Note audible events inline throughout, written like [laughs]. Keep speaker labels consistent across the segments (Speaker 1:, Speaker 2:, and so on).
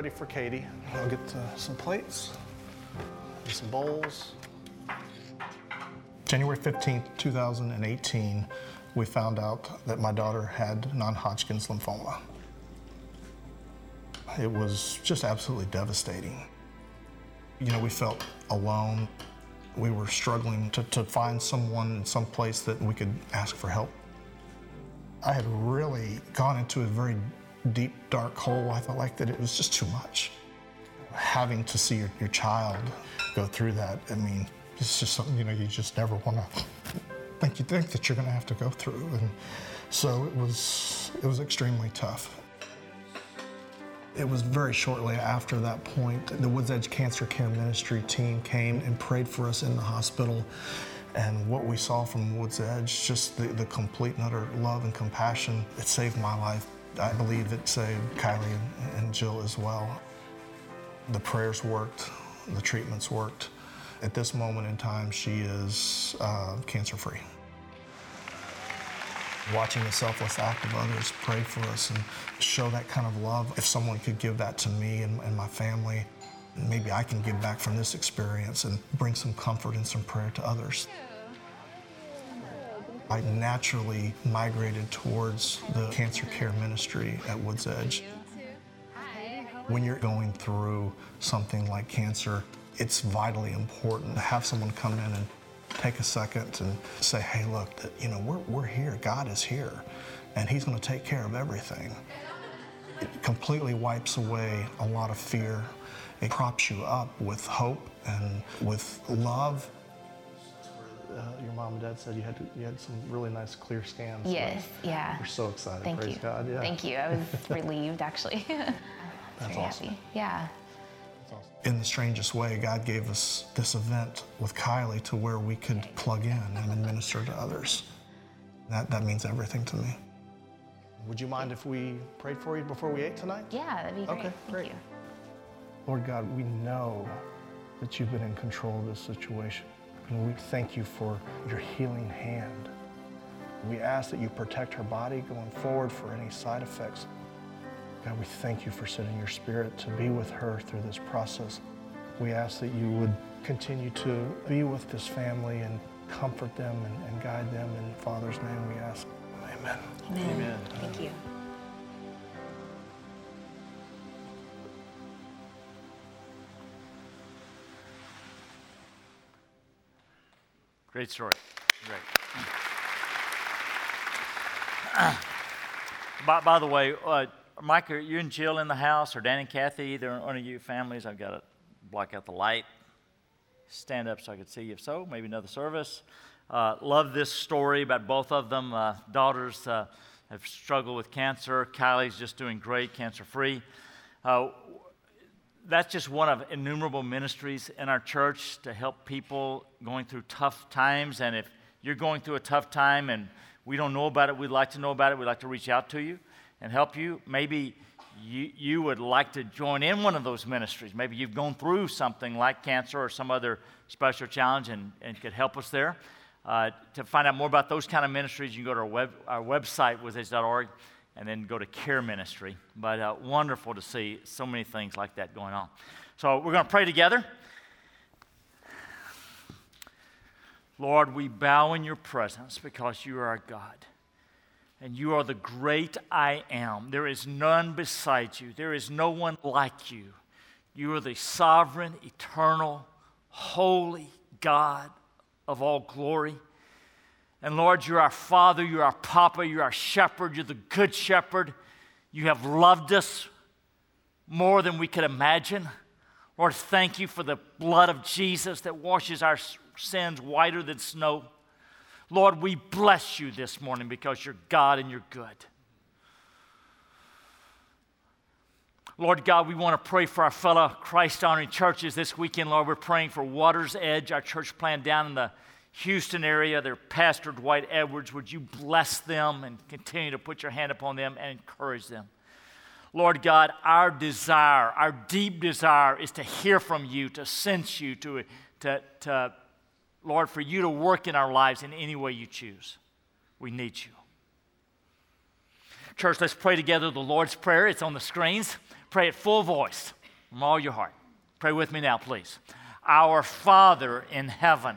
Speaker 1: ready for Katie. I'll get uh, some plates and some bowls. January 15th, 2018, we found out that my daughter had non Hodgkin's lymphoma. It was just absolutely devastating. You know, we felt alone. We were struggling to, to find someone in some place that we could ask for help. I had really gone into a very deep, dark hole. I felt like that it was just too much. Having to see your, your child go through that, I mean, it's just something, you know, you just never want to think you think that you're going to have to go through. And so it was, it was extremely tough. It was very shortly after that point, the Woods Edge Cancer Care Ministry team came and prayed for us in the hospital. And what we saw from Woods Edge, just the, the complete and utter love and compassion, it saved my life. I believe it saved Kylie and, Jill as well. The prayers worked, the treatments worked. At this moment in time, she is uh, cancer free. Watching the selfless act of others pray for us and show that kind of love, if someone could give that to me and, and my family, maybe I can give back from this experience and bring some comfort and some prayer to others. I naturally migrated towards the cancer care ministry at Woods Edge. When you're going through something like cancer, it's vitally important to have someone come in and take a second and say, hey, look, you know, we're, we're here. God is here, and He's going to take care of everything. It completely wipes away a lot of fear. It props you up with hope and with love. Uh, your mom and dad said you had to, you had some really nice clear scans.
Speaker 2: Yes, yeah.
Speaker 1: We're so excited.
Speaker 2: Thank
Speaker 1: Praise
Speaker 2: you.
Speaker 1: God. Yeah.
Speaker 2: Thank you. I was [laughs] relieved actually. [laughs] I was
Speaker 1: That's
Speaker 2: very
Speaker 1: awesome.
Speaker 2: happy. Yeah.
Speaker 1: In the strangest way, God gave us this event with Kylie to where we could plug in and minister to others. That, that means everything to me. Would you mind if we prayed for you before we ate tonight?
Speaker 2: Yeah, that'd be great.
Speaker 1: Okay,
Speaker 2: Thank
Speaker 1: great.
Speaker 2: you.
Speaker 1: Lord God, we know that you've been in control of this situation. And we thank you for your healing hand. We ask that you protect her body going forward for any side effects. God, we thank you for sending your spirit to be with her through this process. We ask that you would continue to be with this family and comfort them and, and guide them. In Father's name we ask. Amen.
Speaker 2: Amen. Thank you.
Speaker 3: Great story. Great. [clears throat] by, by the way, uh, Mike, are you and Jill in the house, or Dan and Kathy, either one of you families? I've got to block out the light. Stand up so I can see you. If so, maybe another service. Uh, love this story about both of them. Uh, daughters uh, have struggled with cancer. Kylie's just doing great, cancer free. That's just one of innumerable ministries in our church to help people going through tough times. And if you're going through a tough time and we don't know about it, we'd like to know about it. We'd like to reach out to you and help you. Maybe you, you would like to join in one of those ministries. Maybe you've gone through something like cancer or some other special challenge and, and could help us there. Uh, to find out more about those kind of ministries, you can go to our, web, our website, woodsedge.org, and then go to care ministry. But uh, wonderful to see so many things like that going on. So we're going to pray together. Lord, we bow in your presence because you are our God. And you are the great I am. There is none beside you, there is no one like you. You are the sovereign, eternal, holy God of all glory. And Lord, you're our Father, you're our Papa, you're our shepherd, you're the good shepherd. You have loved us more than we could imagine. Lord, thank you for the blood of Jesus that washes our sins whiter than snow. Lord, we bless you this morning because you're God and you're good. Lord God, we want to pray for our fellow Christ honoring churches this weekend. Lord, we're praying for Waters Edge, our church plant down in the Houston area. Their pastor, Dwight Edwards, would you bless them and continue to put your hand upon them and encourage them? Lord God, our desire, our deep desire is to hear from you, to sense you, to, to, to Lord, for you to work in our lives in any way you choose. We need you. Church, let's pray together the Lord's Prayer. It's on the screens. Pray it full voice from all your heart. Pray with me now, please. Our Father in heaven,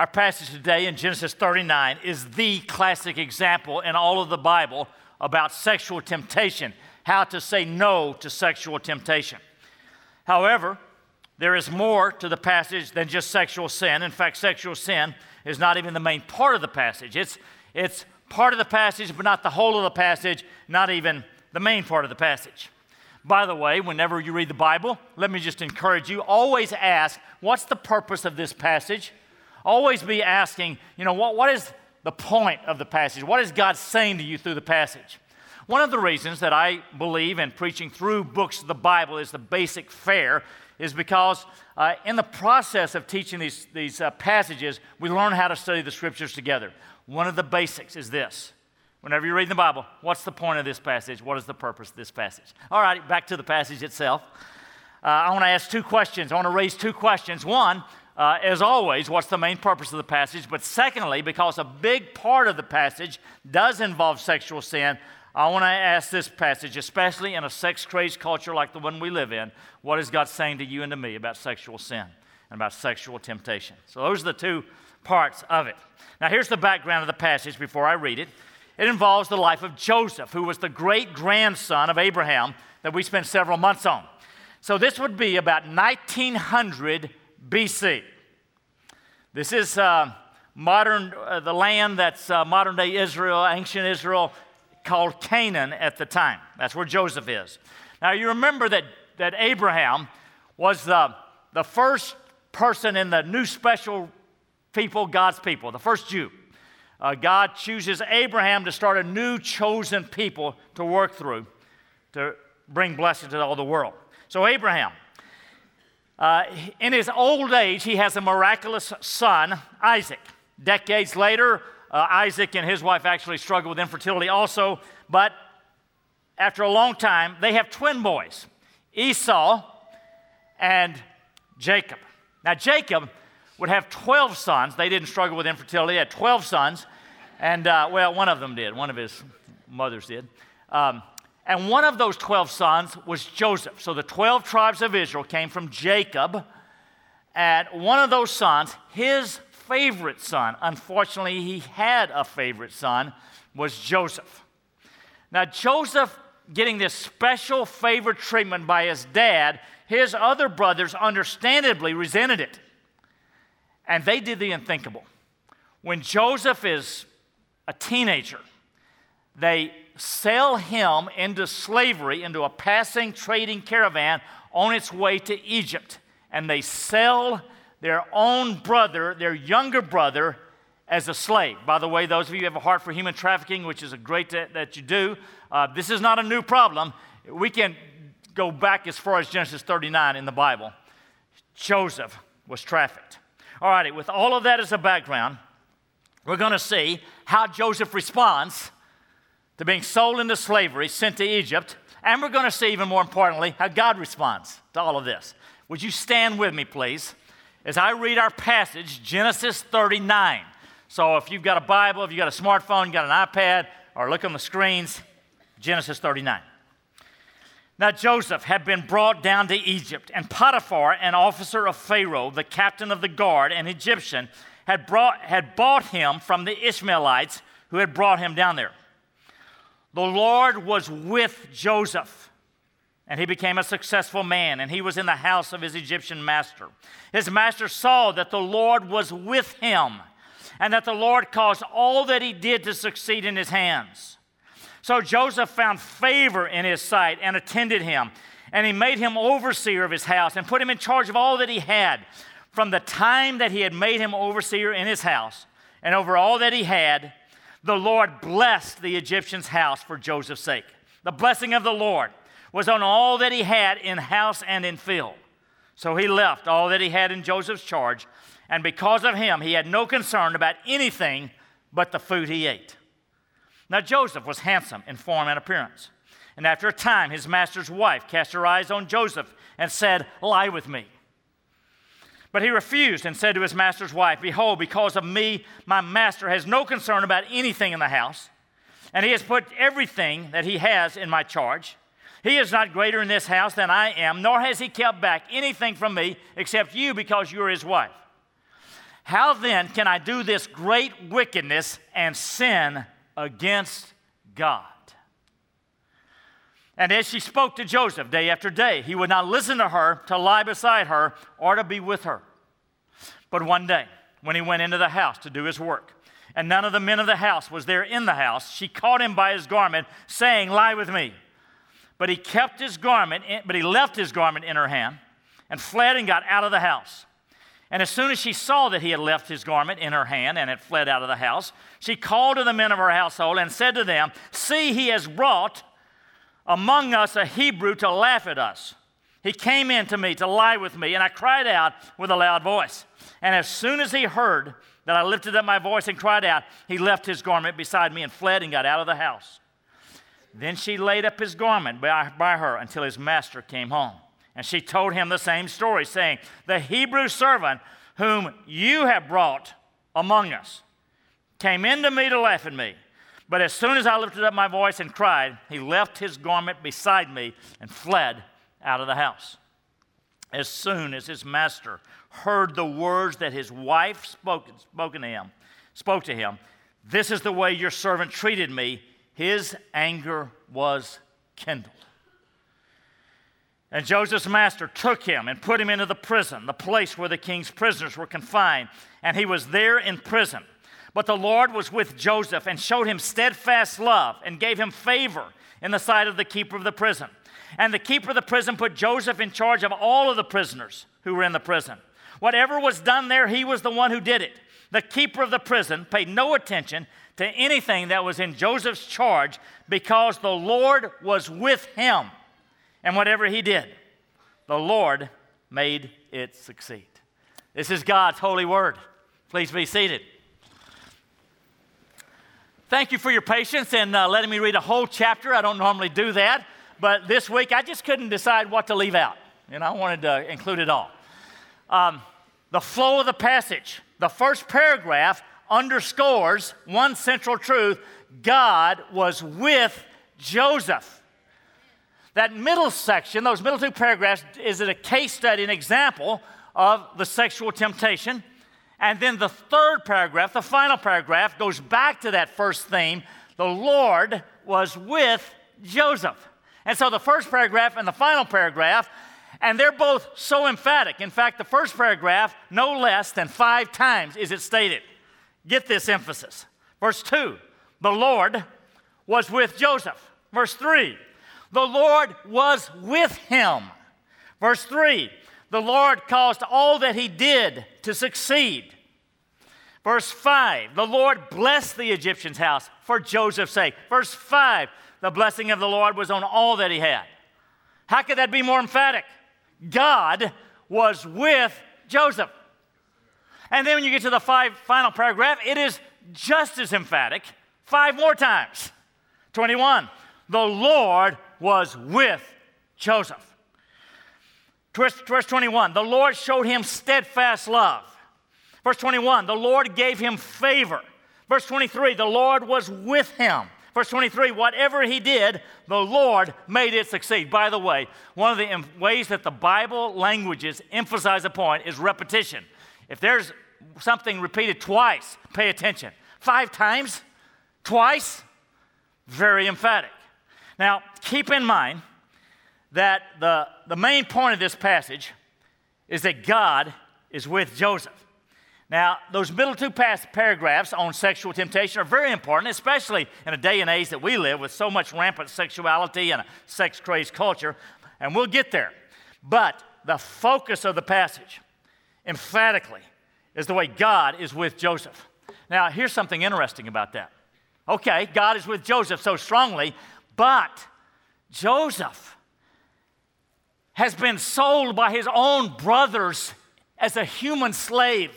Speaker 3: Our passage today in Genesis 39 is the classic example in all of the Bible about sexual temptation, how to say no to sexual temptation. However, there is more to the passage than just sexual sin. In fact, sexual sin is not even the main part of the passage. It's, it's part of the passage, but not the whole of the passage, not even the main part of the passage. By the way, whenever you read the Bible, let me just encourage you always ask, what's the purpose of this passage? Always be asking, you know, what, what is the point of the passage? What is God saying to you through the passage? One of the reasons that I believe in preaching through books of the Bible is the basic fare is because uh, in the process of teaching these, these uh, passages, we learn how to study the scriptures together. One of the basics is this. Whenever you read the Bible, what's the point of this passage? What is the purpose of this passage? All right, back to the passage itself. Uh, I want to ask two questions. I want to raise two questions. One, uh, as always, what's the main purpose of the passage? But secondly, because a big part of the passage does involve sexual sin, I want to ask this passage, especially in a sex crazed culture like the one we live in, what is God saying to you and to me about sexual sin and about sexual temptation? So, those are the two parts of it. Now, here's the background of the passage before I read it. It involves the life of Joseph, who was the great grandson of Abraham that we spent several months on. So, this would be about 1900 BC. This is uh, modern, uh, the land that's uh, modern day Israel, ancient Israel, called Canaan at the time. That's where Joseph is. Now, you remember that, that Abraham was the, the first person in the new special people, God's people, the first Jew. Uh, God chooses Abraham to start a new chosen people to work through to bring blessing to all the world. So, Abraham, uh, in his old age, he has a miraculous son, Isaac. Decades later, uh, Isaac and his wife actually struggle with infertility also, but after a long time, they have twin boys, Esau and Jacob. Now, Jacob would have 12 sons. They didn't struggle with infertility, they had 12 sons. And, uh, well, one of them did, one of his mothers did. Um, and one of those 12 sons was Joseph. So the 12 tribes of Israel came from Jacob. And one of those sons, his favorite son, unfortunately, he had a favorite son, was Joseph. Now, Joseph getting this special favor treatment by his dad, his other brothers understandably resented it. And they did the unthinkable. When Joseph is a teenager, they sell him into slavery, into a passing trading caravan on its way to Egypt. And they sell their own brother, their younger brother, as a slave. By the way, those of you who have a heart for human trafficking, which is a great that, that you do, uh, this is not a new problem. We can go back as far as Genesis 39 in the Bible. Joseph was trafficked. All righty, with all of that as a background, we're going to see how Joseph responds to being sold into slavery, sent to Egypt, and we're going to see, even more importantly, how God responds to all of this. Would you stand with me, please, as I read our passage, Genesis 39. So if you've got a Bible, if you've got a smartphone, you've got an iPad, or look on the screens, Genesis 39. Now Joseph had been brought down to Egypt, and Potiphar, an officer of Pharaoh, the captain of the guard, an Egyptian, had, brought, had bought him from the Ishmaelites who had brought him down there. The Lord was with Joseph, and he became a successful man, and he was in the house of his Egyptian master. His master saw that the Lord was with him, and that the Lord caused all that he did to succeed in his hands. So Joseph found favor in his sight and attended him, and he made him overseer of his house and put him in charge of all that he had. From the time that he had made him overseer in his house, and over all that he had, the Lord blessed the Egyptian's house for Joseph's sake. The blessing of the Lord was on all that he had in house and in field. So he left all that he had in Joseph's charge, and because of him, he had no concern about anything but the food he ate. Now, Joseph was handsome in form and appearance. And after a time, his master's wife cast her eyes on Joseph and said, Lie with me. But he refused and said to his master's wife, Behold, because of me, my master has no concern about anything in the house, and he has put everything that he has in my charge. He is not greater in this house than I am, nor has he kept back anything from me except you because you are his wife. How then can I do this great wickedness and sin against God? And as she spoke to Joseph day after day, he would not listen to her, to lie beside her, or to be with her. But one day, when he went into the house to do his work, and none of the men of the house was there in the house, she caught him by his garment, saying, Lie with me. But he kept his garment, in, but he left his garment in her hand, and fled and got out of the house. And as soon as she saw that he had left his garment in her hand and had fled out of the house, she called to the men of her household and said to them, See, he has brought among us a Hebrew to laugh at us. He came in to me to lie with me, and I cried out with a loud voice. And as soon as he heard that I lifted up my voice and cried out, he left his garment beside me and fled and got out of the house. Then she laid up his garment by, by her until his master came home. And she told him the same story, saying, The Hebrew servant whom you have brought among us came in to me to laugh at me. But as soon as I lifted up my voice and cried, he left his garment beside me and fled out of the house. As soon as his master heard the words that his wife spoke, spoken to him, spoke to him, this is the way your servant treated me, his anger was kindled. And Joseph's master took him and put him into the prison, the place where the king's prisoners were confined, and he was there in prison. But the Lord was with Joseph and showed him steadfast love and gave him favor in the sight of the keeper of the prison. And the keeper of the prison put Joseph in charge of all of the prisoners who were in the prison. Whatever was done there, he was the one who did it. The keeper of the prison paid no attention to anything that was in Joseph's charge because the Lord was with him. And whatever he did, the Lord made it succeed. This is God's holy word. Please be seated. Thank you for your patience and uh, letting me read a whole chapter. I don't normally do that, but this week I just couldn't decide what to leave out, and I wanted to include it all. Um, the flow of the passage, the first paragraph underscores one central truth God was with Joseph. That middle section, those middle two paragraphs, is a case study, an example of the sexual temptation. And then the third paragraph, the final paragraph, goes back to that first theme. The Lord was with Joseph. And so the first paragraph and the final paragraph, and they're both so emphatic. In fact, the first paragraph, no less than five times is it stated. Get this emphasis. Verse 2, the Lord was with Joseph. Verse 3, the Lord was with him. Verse 3, the Lord caused all that he did to succeed. Verse 5, the Lord blessed the Egyptian's house for Joseph's sake. Verse 5, the blessing of the Lord was on all that he had. How could that be more emphatic? God was with Joseph. And then when you get to the five, final paragraph, it is just as emphatic five more times. 21, the Lord was with Joseph. Verse, verse 21 the Lord showed him steadfast love. Verse 21 the Lord gave him favor. Verse 23 the Lord was with him. Verse 23 whatever he did, the Lord made it succeed. By the way, one of the ways that the Bible languages emphasize a point is repetition. If there's something repeated twice, pay attention. Five times, twice, very emphatic. Now, keep in mind that the, the main point of this passage is that God is with Joseph. Now, those middle two paragraphs on sexual temptation are very important, especially in a day and age that we live with so much rampant sexuality and a sex crazed culture, and we'll get there. But the focus of the passage, emphatically, is the way God is with Joseph. Now, here's something interesting about that. Okay, God is with Joseph so strongly, but Joseph has been sold by his own brothers as a human slave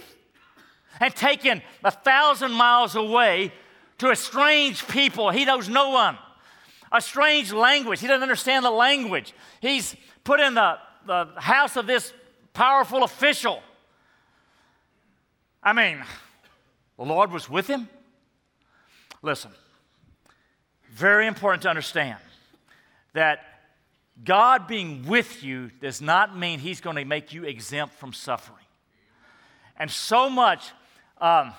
Speaker 3: and taken a thousand miles away to a strange people. He knows no one, a strange language. He doesn't understand the language. He's put in the, the house of this powerful official. I mean, the Lord was with him. Listen, very important to understand that God being with you does not mean He's going to make you exempt from suffering. And so much um,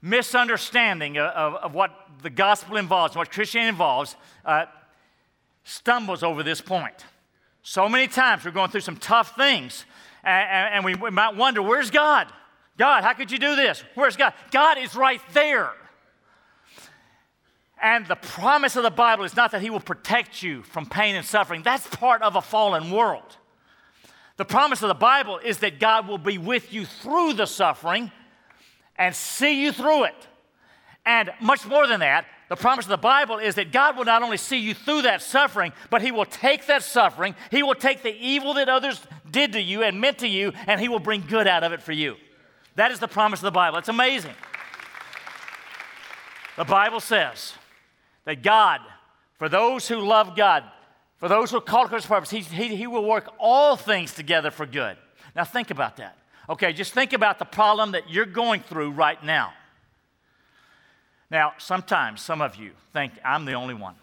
Speaker 3: misunderstanding of, of, what the gospel involves, what Christianity involves, uh, stumbles over this point. So many times we're going through some tough things, and, and we, we might wonder, where's God? God, how could you do this? Where's God? God is right there. And the promise of the Bible is not that He will protect you from pain and suffering. That's part of a fallen world. The promise of the Bible is that God will be with you through the suffering and see you through it. And much more than that, the promise of the Bible is that God will not only see you through that suffering, but He will take that suffering, He will take the evil that others did to you and meant to you, and He will bring good out of it for you. That is the promise of the Bible. It's amazing. The Bible says that God, for those who love God, for those who called to his purpose, he, he, he will work all things together for good. Now, think about that. Okay, just think about the problem that you're going through right now. Now, sometimes some of you think I'm the only one.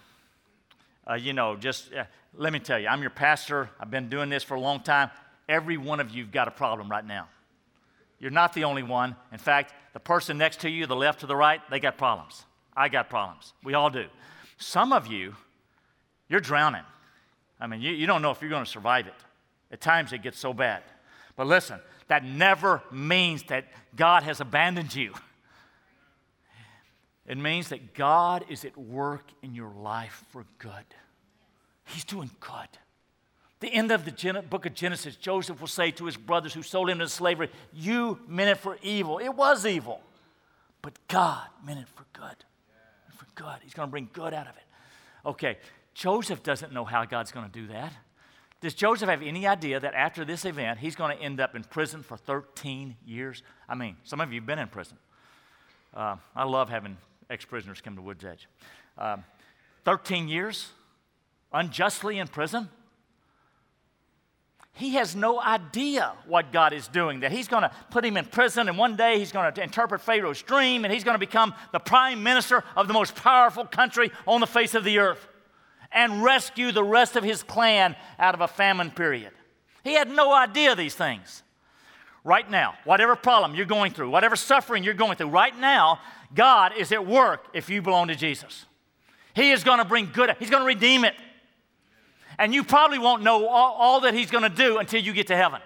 Speaker 3: Uh, you know, just uh, let me tell you, I'm your pastor. I've been doing this for a long time. Every one of you've got a problem right now. You're not the only one. In fact, the person next to you, the left to the right, they got problems. I got problems. We all do. Some of you, you're drowning. I mean, you, you don't know if you're going to survive it. At times it gets so bad. But listen, that never means that God has abandoned you. It means that God is at work in your life for good. He's doing good. The end of the Gen- book of Genesis, Joseph will say to his brothers who sold him into slavery, You meant it for evil. It was evil. But God meant it for good. Good. He's going to bring good out of it. Okay, Joseph doesn't know how God's going to do that. Does Joseph have any idea that after this event, he's going to end up in prison for 13 years? I mean, some of you have been in prison. Uh, I love having ex prisoners come to Woods Edge. Um, 13 years unjustly in prison? He has no idea what God is doing, that He's going to put him in prison, and one day He's going to interpret Pharaoh's dream, and He's going to become the prime minister of the most powerful country on the face of the earth and rescue the rest of his clan out of a famine period. He had no idea these things. Right now, whatever problem you're going through, whatever suffering you're going through, right now, God is at work if you belong to Jesus. He is going to bring good, He's going to redeem it. And you probably won't know all, all that He's going to do until you get to heaven.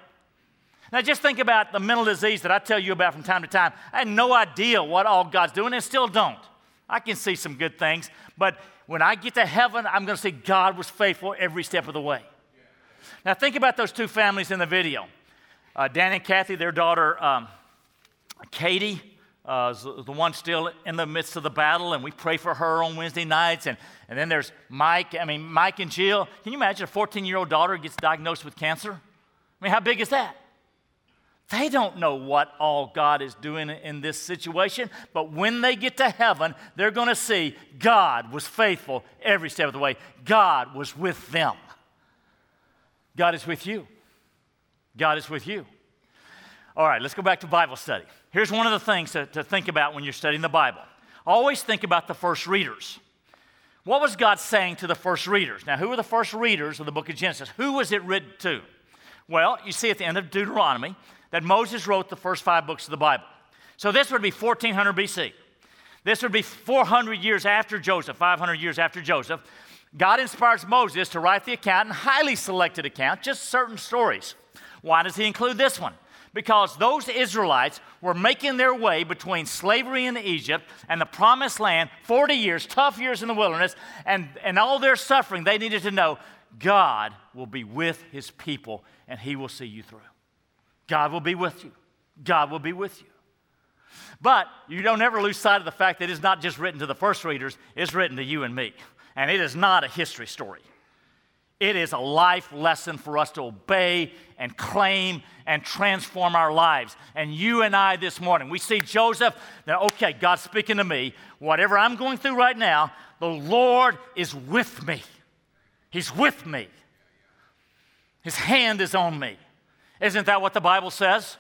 Speaker 3: Now, just think about the mental disease that I tell you about from time to time. I had no idea what all God's doing and still don't. I can see some good things, but when I get to heaven, I'm going to say God was faithful every step of the way. Now, think about those two families in the video uh, Dan and Kathy, their daughter um, Katie. Uh, the one still in the midst of the battle, and we pray for her on Wednesday nights. And, and then there's Mike. I mean, Mike and Jill. Can you imagine a 14 year old daughter gets diagnosed with cancer? I mean, how big is that? They don't know what all God is doing in this situation, but when they get to heaven, they're going to see God was faithful every step of the way. God was with them. God is with you. God is with you. All right, let's go back to Bible study. Here's one of the things to, to think about when you're studying the Bible. Always think about the first readers. What was God saying to the first readers? Now, who were the first readers of the book of Genesis? Who was it written to? Well, you see at the end of Deuteronomy, that Moses wrote the first five books of the Bible. So this would be 1400 BC. This would be 400 years after Joseph, 500 years after Joseph. God inspires Moses to write the account, and highly selected account, just certain stories. Why does he include this one? Because those Israelites were making their way between slavery in Egypt and the promised land, 40 years, tough years in the wilderness, and, and all their suffering, they needed to know God will be with his people and he will see you through. God will be with you. God will be with you. But you don't ever lose sight of the fact that it's not just written to the first readers, it's written to you and me. And it is not a history story. It is a life lesson for us to obey and claim and transform our lives. And you and I this morning, we see Joseph. Now, okay, God's speaking to me. Whatever I'm going through right now, the Lord is with me. He's with me. His hand is on me. Isn't that what the Bible says?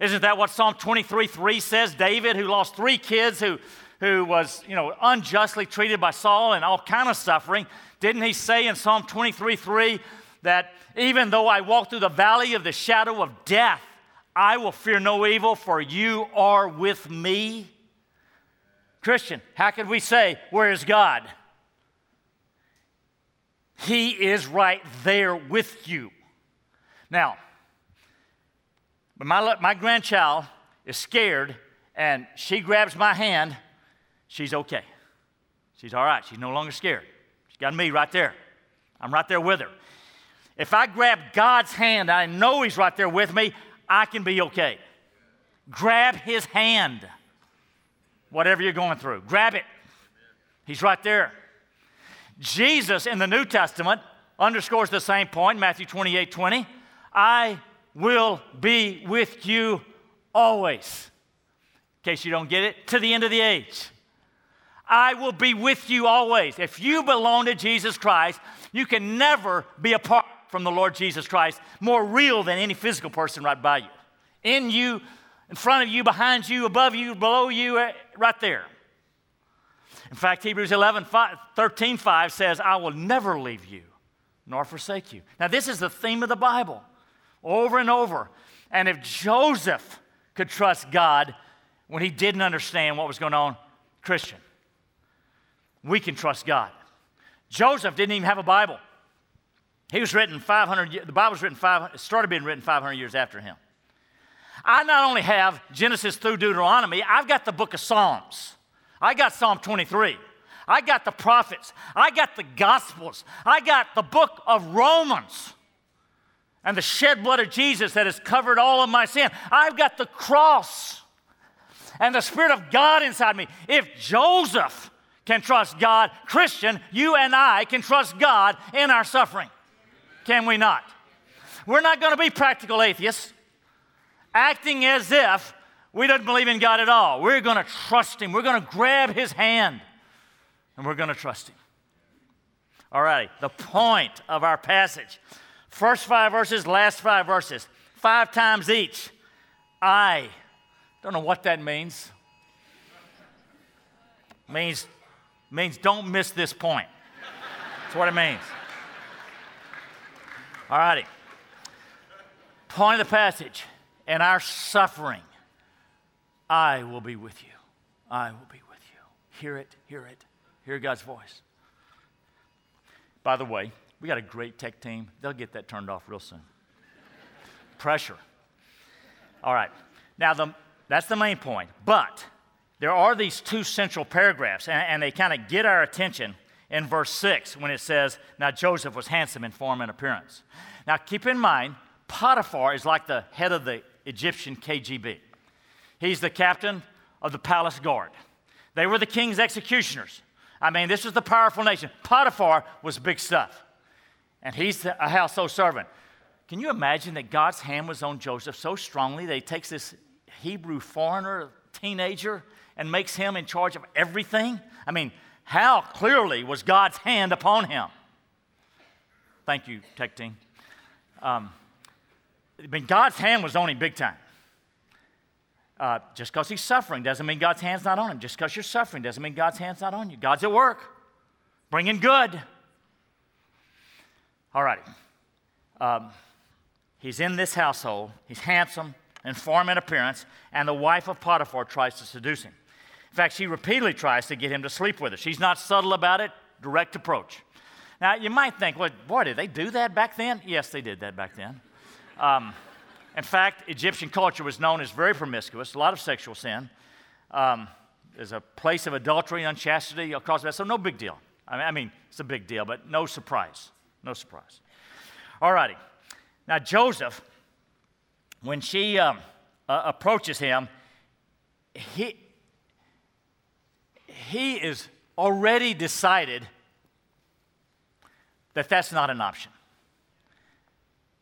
Speaker 3: Isn't that what Psalm 23 3 says? David, who lost three kids, who, who was you know, unjustly treated by Saul and all kind of suffering, didn't he say in Psalm 23 3 that even though I walk through the valley of the shadow of death, I will fear no evil, for you are with me? Christian, how could we say, Where is God? He is right there with you. Now, my, my grandchild is scared and she grabs my hand, she's okay. She's all right. She's no longer scared. Got me right there. I'm right there with her. If I grab God's hand, I know He's right there with me, I can be okay. Grab His hand, whatever you're going through. Grab it. He's right there. Jesus in the New Testament underscores the same point, Matthew 28 20. I will be with you always. In case you don't get it, to the end of the age. I will be with you always. If you belong to Jesus Christ, you can never be apart from the Lord Jesus Christ, more real than any physical person right by you. In you, in front of you, behind you, above you, below you, eh, right there. In fact, Hebrews 11, 5, 13, 5 says, I will never leave you nor forsake you. Now, this is the theme of the Bible over and over. And if Joseph could trust God when he didn't understand what was going on, Christian, we can trust God. Joseph didn't even have a Bible. He was written 500, the Bible was written 500, started being written 500 years after him. I not only have Genesis through Deuteronomy, I've got the book of Psalms. I got Psalm 23. I got the prophets. I got the Gospels. I got the book of Romans and the shed blood of Jesus that has covered all of my sin. I've got the cross and the Spirit of God inside me. If Joseph can trust God, Christian, you and I can trust God in our suffering. Can we not? We're not going to be practical atheists, acting as if we don't believe in God at all. We're going to trust Him. We're going to grab His hand and we're going to trust Him. All right, the point of our passage First five verses, last five verses, five times each. I don't know what that means. means means don't miss this point. That's what it means. All righty. Point of the passage. In our suffering, I will be with you. I will be with you. Hear it, hear it. Hear God's voice. By the way, we got a great tech team. They'll get that turned off real soon. Pressure. All right. Now, the, that's the main point. But there are these two central paragraphs, and, and they kind of get our attention in verse 6 when it says, Now Joseph was handsome in form and appearance. Now, keep in mind, Potiphar is like the head of the Egyptian KGB. He's the captain of the palace guard. They were the king's executioners. I mean, this was the powerful nation. Potiphar was big stuff and he's a household servant. Can you imagine that God's hand was on Joseph so strongly that he takes this Hebrew foreigner, teenager, and makes him in charge of everything? I mean, how clearly was God's hand upon him? Thank you, tech team. Um, I mean, God's hand was on him big time. Uh, just because he's suffering doesn't mean God's hand's not on him. Just because you're suffering doesn't mean God's hand's not on you. God's at work, bringing good. All righty. Um, he's in this household. He's handsome and form and appearance, and the wife of Potiphar tries to seduce him. In fact, she repeatedly tries to get him to sleep with her. She's not subtle about it, direct approach. Now, you might think, well, boy, did they do that back then? Yes, they did that back then. Um, in fact, Egyptian culture was known as very promiscuous, a lot of sexual sin. Um, there's a place of adultery and unchastity across that, so no big deal. I mean, I mean, it's a big deal, but no surprise. No surprise. All righty. Now, Joseph, when she um, uh, approaches him, he, he is already decided that that's not an option.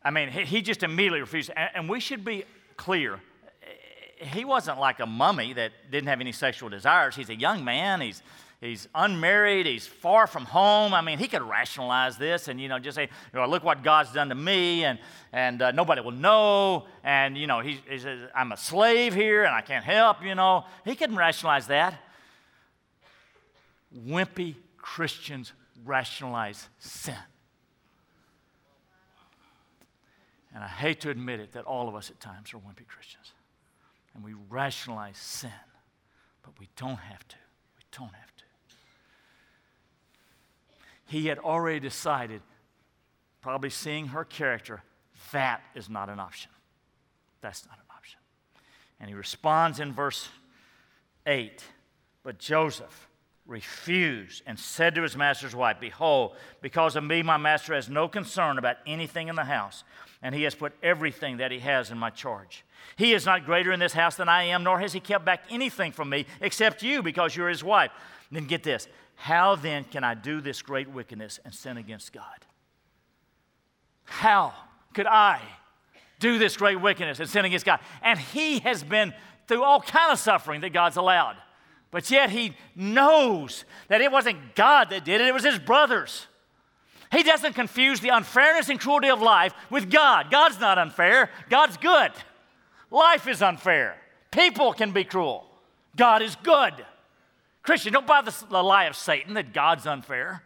Speaker 3: I mean, he, he just immediately refused. And, and we should be clear he wasn't like a mummy that didn't have any sexual desires. He's a young man. He's, he's unmarried. He's far from home. I mean, he could rationalize this and, you know, just say, you know, look what God's done to me and, and uh, nobody will know. And, you know, he, he says, I'm a slave here and I can't help, you know. He couldn't rationalize that. Wimpy Christians rationalize sin. And I hate to admit it that all of us at times are wimpy Christians. And we rationalize sin, but we don't have to. We don't have to. He had already decided, probably seeing her character, that is not an option. That's not an option. And he responds in verse 8 But Joseph, refused and said to his master's wife, Behold, because of me, my master has no concern about anything in the house, and he has put everything that he has in my charge. He is not greater in this house than I am, nor has he kept back anything from me except you, because you're his wife. then get this how then can I do this great wickedness and sin against God? How could I do this great wickedness and sin against God? And he has been through all kind of suffering that God's allowed. But yet he knows that it wasn't God that did it, it was his brothers. He doesn't confuse the unfairness and cruelty of life with God. God's not unfair, God's good. Life is unfair. People can be cruel. God is good. Christian, don't buy the, lie of Satan that God's unfair.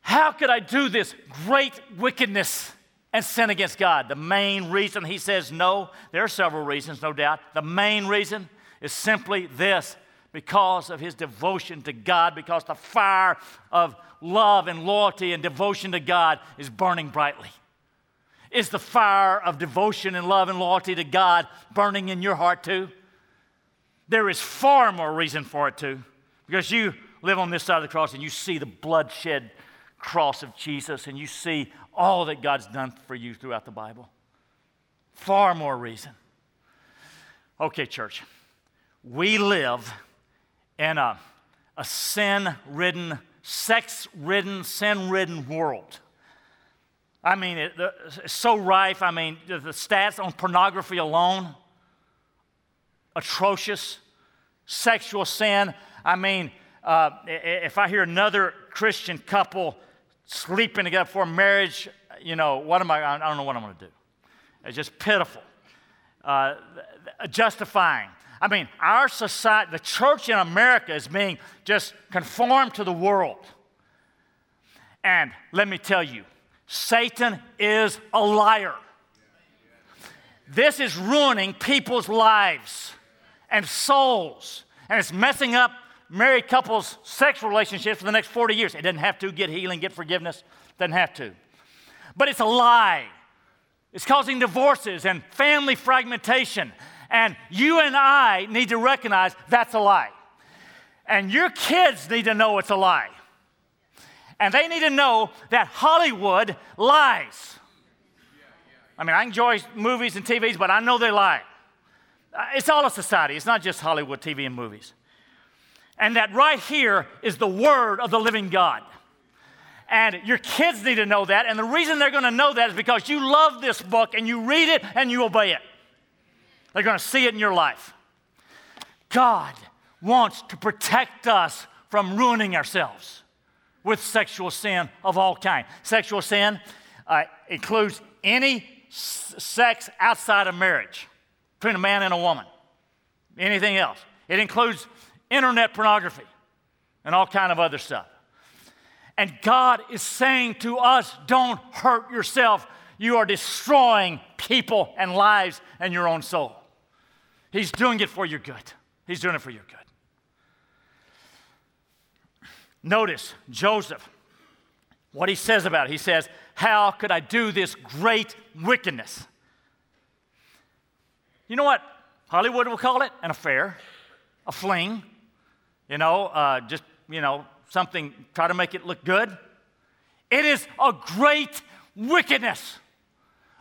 Speaker 3: How could I do this great wickedness and sin against God? The main reason he says no, there are several reasons, no doubt. The main reason is simply this because of his devotion to God, because the fire of love and loyalty and devotion to God is burning brightly. Is the fire of devotion and love and loyalty to God burning in your heart too? There is far more reason for it too, because you live on this side of the cross and you see the bloodshed cross of Jesus and you see all that God's done for you throughout the Bible. Far more reason. Okay, church we live in a, a sin ridden, sex ridden, sin ridden world. I mean, it, it's so rife. I mean, the stats on pornography alone, atrocious. Sexual sin. I mean, uh, if I hear another Christian couple sleeping together before marriage, you know, what am I? I don't know what I'm going to do. It's just pitiful. Uh, justifying. I mean, our society, the church in America is being just conformed to the world. And let me tell you, Satan is a liar. This is ruining people's lives and souls, and it's messing up married couples' sexual relationships for the next 40 years. It doesn't have to get healing, get forgiveness, doesn't have to. But it's a lie. It's causing divorces and family fragmentation and you and I need to recognize that's a lie. And your kids need to know it's a lie. And they need to know that Hollywood lies. I mean, I enjoy movies and TVs, but I know they lie. Uh, it's all a society, it's not just Hollywood TV and movies. And that right here is the word of the living God. And your kids need to know that. And the reason they're going to know that is because you love this book and you read it and you obey it. They're going to see it in your life. God wants to protect us from ruining ourselves with sexual sin of all kind. Sexual sin uh, includes any s- sex outside of marriage between a man and a woman. Anything else. It includes internet pornography and all kind of other stuff. And God is saying to us, don't hurt yourself. You are destroying people and lives and your own soul. He's doing it for your good. He's doing it for your good. Notice Joseph, what he says about it. He says, How could I do this great wickedness? You know what Hollywood will call it? An affair, a fling, you know, uh, just, you know, something, try to make it look good. It is a great wickedness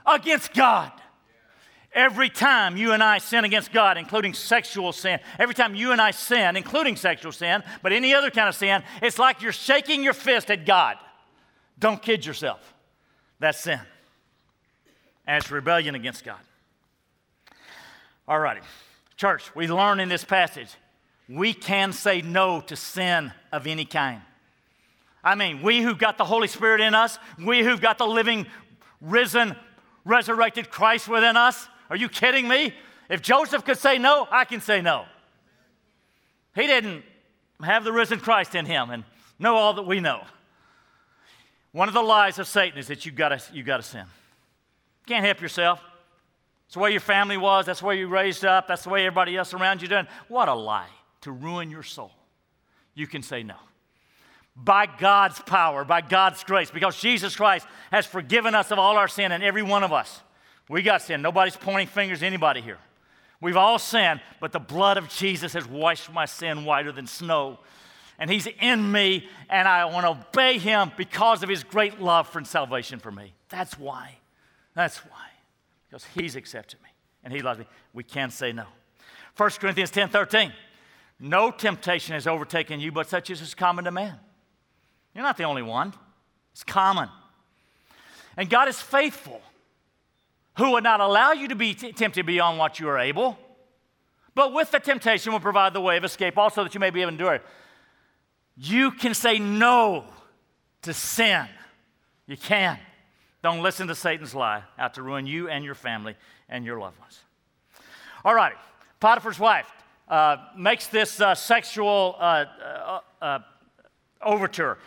Speaker 3: against God. Every time you and I sin against God, including sexual sin, every time you and I sin, including sexual sin, but any other kind of sin, it's like you're shaking your fist at God. Don't kid yourself. That's sin. And it's rebellion against God. All righty. Church, we learn in this passage we can say no to sin of any kind. I mean, we who've got the Holy Spirit in us, we who've got the living, risen, resurrected Christ within us, are you kidding me? If Joseph could say no, I can say no. He didn't have the risen Christ in him and know all that we know. One of the lies of Satan is that you've gotta, you gotta sin. You can't help yourself. That's the way your family was, that's the way you raised up, that's the way everybody else around you did. What a lie to ruin your soul. You can say no. By God's power, by God's grace, because Jesus Christ has forgiven us of all our sin and every one of us. We got sin. Nobody's pointing fingers at anybody here. We've all sinned, but the blood of Jesus has washed my sin whiter than snow. And He's in me, and I want to obey Him because of His great love for salvation for me. That's why. That's why. Because He's accepted me and He loves me. We can't say no. 1 Corinthians 10 13. No temptation has overtaken you, but such as is common to man. You're not the only one, it's common. And God is faithful who would not allow you to be t- tempted beyond what you are able, but with the temptation will provide the way of escape also that you may be able to endure it. You can say no to sin. You can. Don't listen to Satan's lie out to ruin you and your family and your loved ones. All righty. Potiphar's wife uh, makes this uh, sexual uh, uh, uh overture.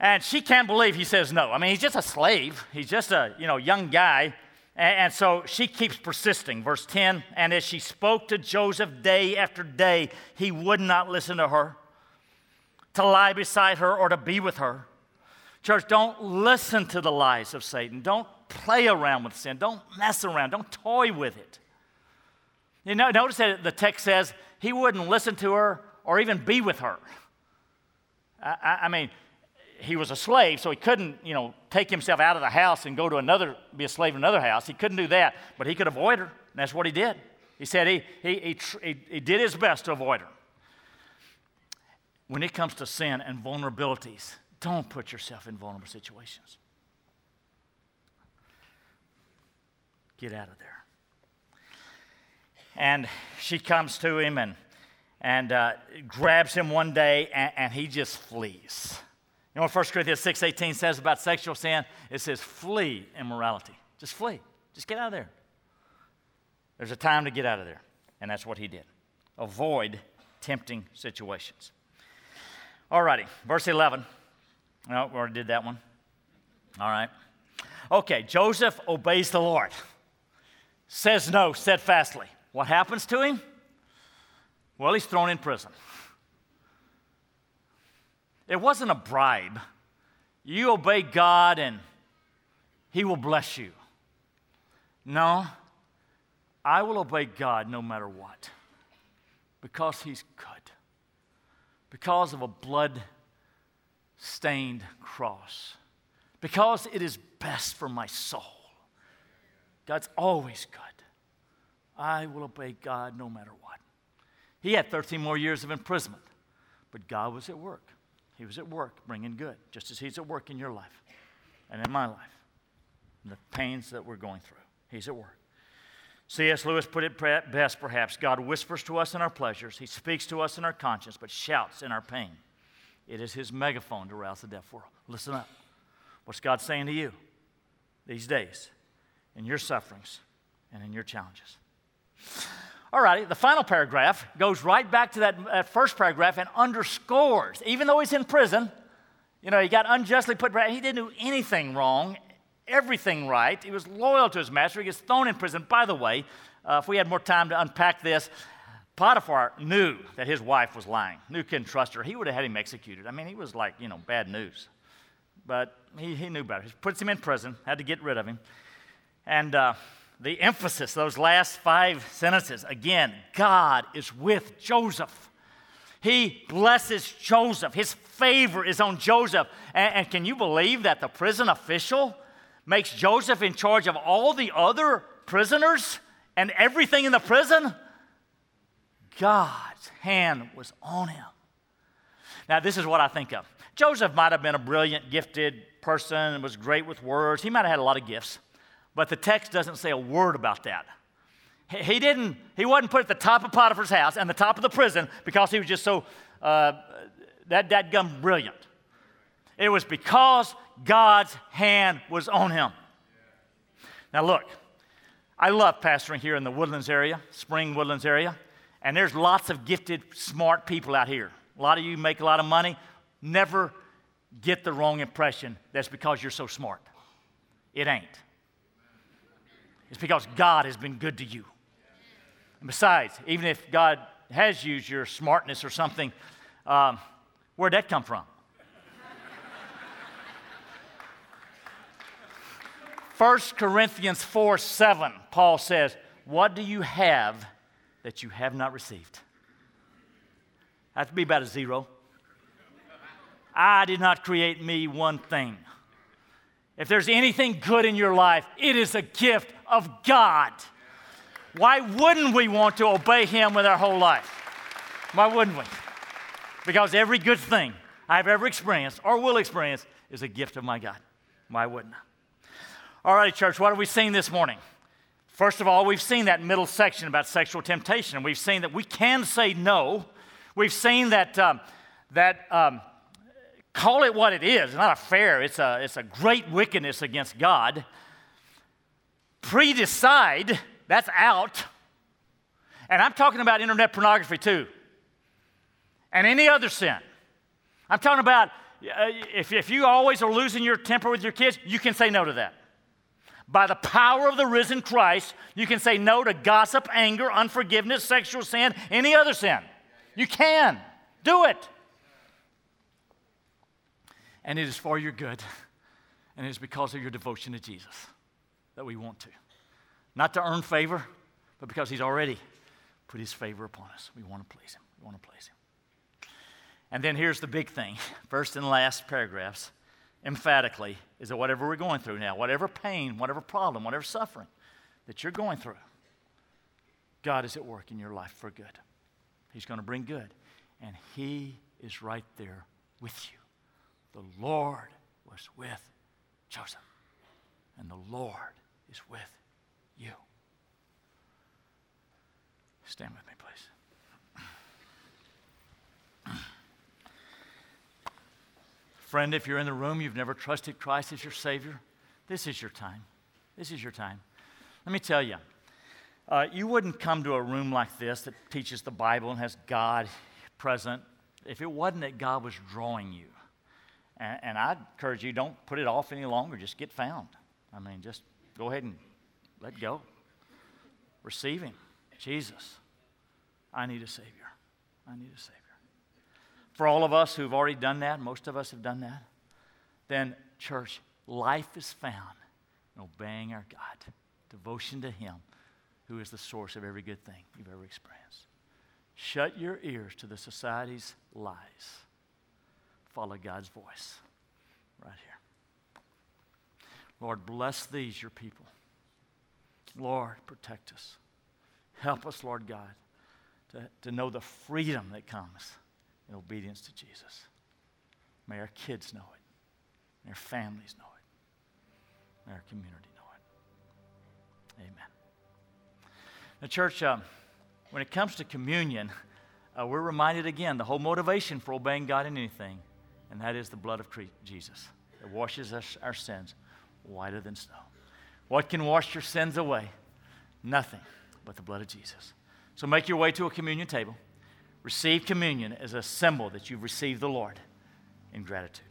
Speaker 3: And she can't believe he says no. I mean, he's just a slave. He's just a you know young guy. And, so she keeps persisting. Verse 10 And as she spoke to Joseph day after day, he would not listen to her, to lie beside her, or to be with her. Church, don't listen to the lies of Satan. Don't play around with sin. Don't mess around. Don't toy with it. You know, notice that the text says he wouldn't listen to her or even be with her. I, I mean, he was a slave, so he couldn't, you know, take himself out of the house and go to another, be a slave in another house. He couldn't do that, but he could avoid her, and that's what he did. He said he, he, he, he did his best to avoid her. When it comes to sin and vulnerabilities, don't put yourself in vulnerable situations. Get out of there. And she comes to him and, and uh, grabs him one day, and, and he just flees. You know what 1 Corinthians 6.18 says about sexual sin? It says, flee immorality. Just flee. Just get out of there. There's a time to get out of there. And that's what he did. Avoid tempting situations. All righty, verse 11. No, we already did that one. All right. Okay, Joseph obeys the Lord, says no steadfastly. What happens to him? Well, he's thrown in prison. It wasn't a bribe. You obey God and He will bless you. No, I will obey God no matter what because He's good, because of a blood stained cross, because it is best for my soul. God's always good. I will obey God no matter what. He had 13 more years of imprisonment, but God was at work. He was at work bringing good, just as He's at work in your life and in my life. And the pains that we're going through, He's at work. C.S. Lewis put it best, perhaps God whispers to us in our pleasures, He speaks to us in our conscience, but shouts in our pain. It is His megaphone to rouse the deaf world. Listen up. What's God saying to you these days in your sufferings and in your challenges? All righty, the final paragraph goes right back to that, that, first paragraph and underscores, even though he's in prison, you know, he got unjustly put, back. he didn't do anything wrong, everything right. He was loyal to his master. He gets thrown in prison. By the way, uh, if we had more time to unpack this, Potiphar knew that his wife was lying, knew couldn't trust her. He would have had him executed. I mean, he was like, you know, bad news. But he, he knew better. He puts him in prison, had to get rid of him. And uh, the emphasis, those last five sentences. Again, God is with Joseph. He blesses Joseph. His favor is on Joseph. And, and, can you believe that the prison official makes Joseph in charge of all the other prisoners and everything in the prison, God's hand was on him. Now, this is what I think of. Joseph might have been a brilliant, gifted person and was great with words. He might have had a lot of gifts, but the text doesn't say a word about that. He didn't, he wasn't put at the top of Potiphar's house and the top of the prison because he was just so, uh, that, that gum brilliant. It was because God's hand was on him. Now, look, I love pastoring here in the Woodlands area, Spring Woodlands area, and there's lots of gifted, smart people out here. A lot of you make a lot of money. Never get the wrong impression that's because you're so smart. It ain't. It's because God has been good to you. And besides, even if God has used your smartness or something, um, where'd that come from? 1 Corinthians 4 7, Paul says, What do you have that you have not received? That to be about a zero. I did not create me one thing. If there's anything good in your life, it is a gift of God. Why wouldn't we want to obey Him with our whole life? Why wouldn't we? Because every good thing I've ever experienced or will experience is a gift of my God. Why wouldn't I? All right, church, what have we seen this morning? First of all, we've seen that middle section about sexual temptation. We've seen that we can say no. We've seen that, um, that um, call it what it is. It's not a fair, it's a, it's a great wickedness against God. Pre-decide, that's out. And I'm talking about internet pornography too. And any other sin. I'm talking about uh, if, if you always are losing your temper with your kids, you can say no to that. By the power of the risen Christ, you can say no to gossip, anger, unforgiveness, sexual sin, any other sin. You can. Do it. And it is for your good. And it is because of your devotion to Jesus that we want to. Not to earn favor, but because He's already put His favor upon us. We want to please Him. We want to please Him. And then here's the big thing first and last paragraphs emphatically is that whatever we're going through now, whatever pain, whatever problem, whatever suffering that you're going through, God is at work in your life for good. He's going to bring good. And He is right there with you. The Lord was with Joseph, and the Lord is with you. Stand with me, please. Friend, if you're in the room, you've never trusted Christ as your Savior, this is your time. This is your time. Let me tell you, uh, you wouldn't come to a room like this that teaches the Bible and has God present if it wasn't that God was drawing you. And, and I'd encourage you, don't put it off any longer. Just get found. I mean, just go ahead and let go. Receive Him. Jesus, I need a Savior. I need a Savior for all of us who've already done that, most of us have done that, then, church, life is found in obeying our God, devotion to Him, who is the source of every good thing you've ever experienced. Shut your ears to the society's lies. Follow God's voice right here. Lord, bless these, your people. Lord, protect us. Help us, Lord God, to, to know the freedom that comes in obedience to Jesus. May our kids know it. May our families know it. May our community know it. Amen. Now, church, um, when it comes to communion, uh, we're reminded again the whole motivation for obeying God in anything, and that is the blood of Jesus that washes us, our sins whiter than snow. What can wash your sins away? Nothing but the blood of Jesus. So make your way to a communion table. Receive communion as a symbol that you've received the Lord in gratitude.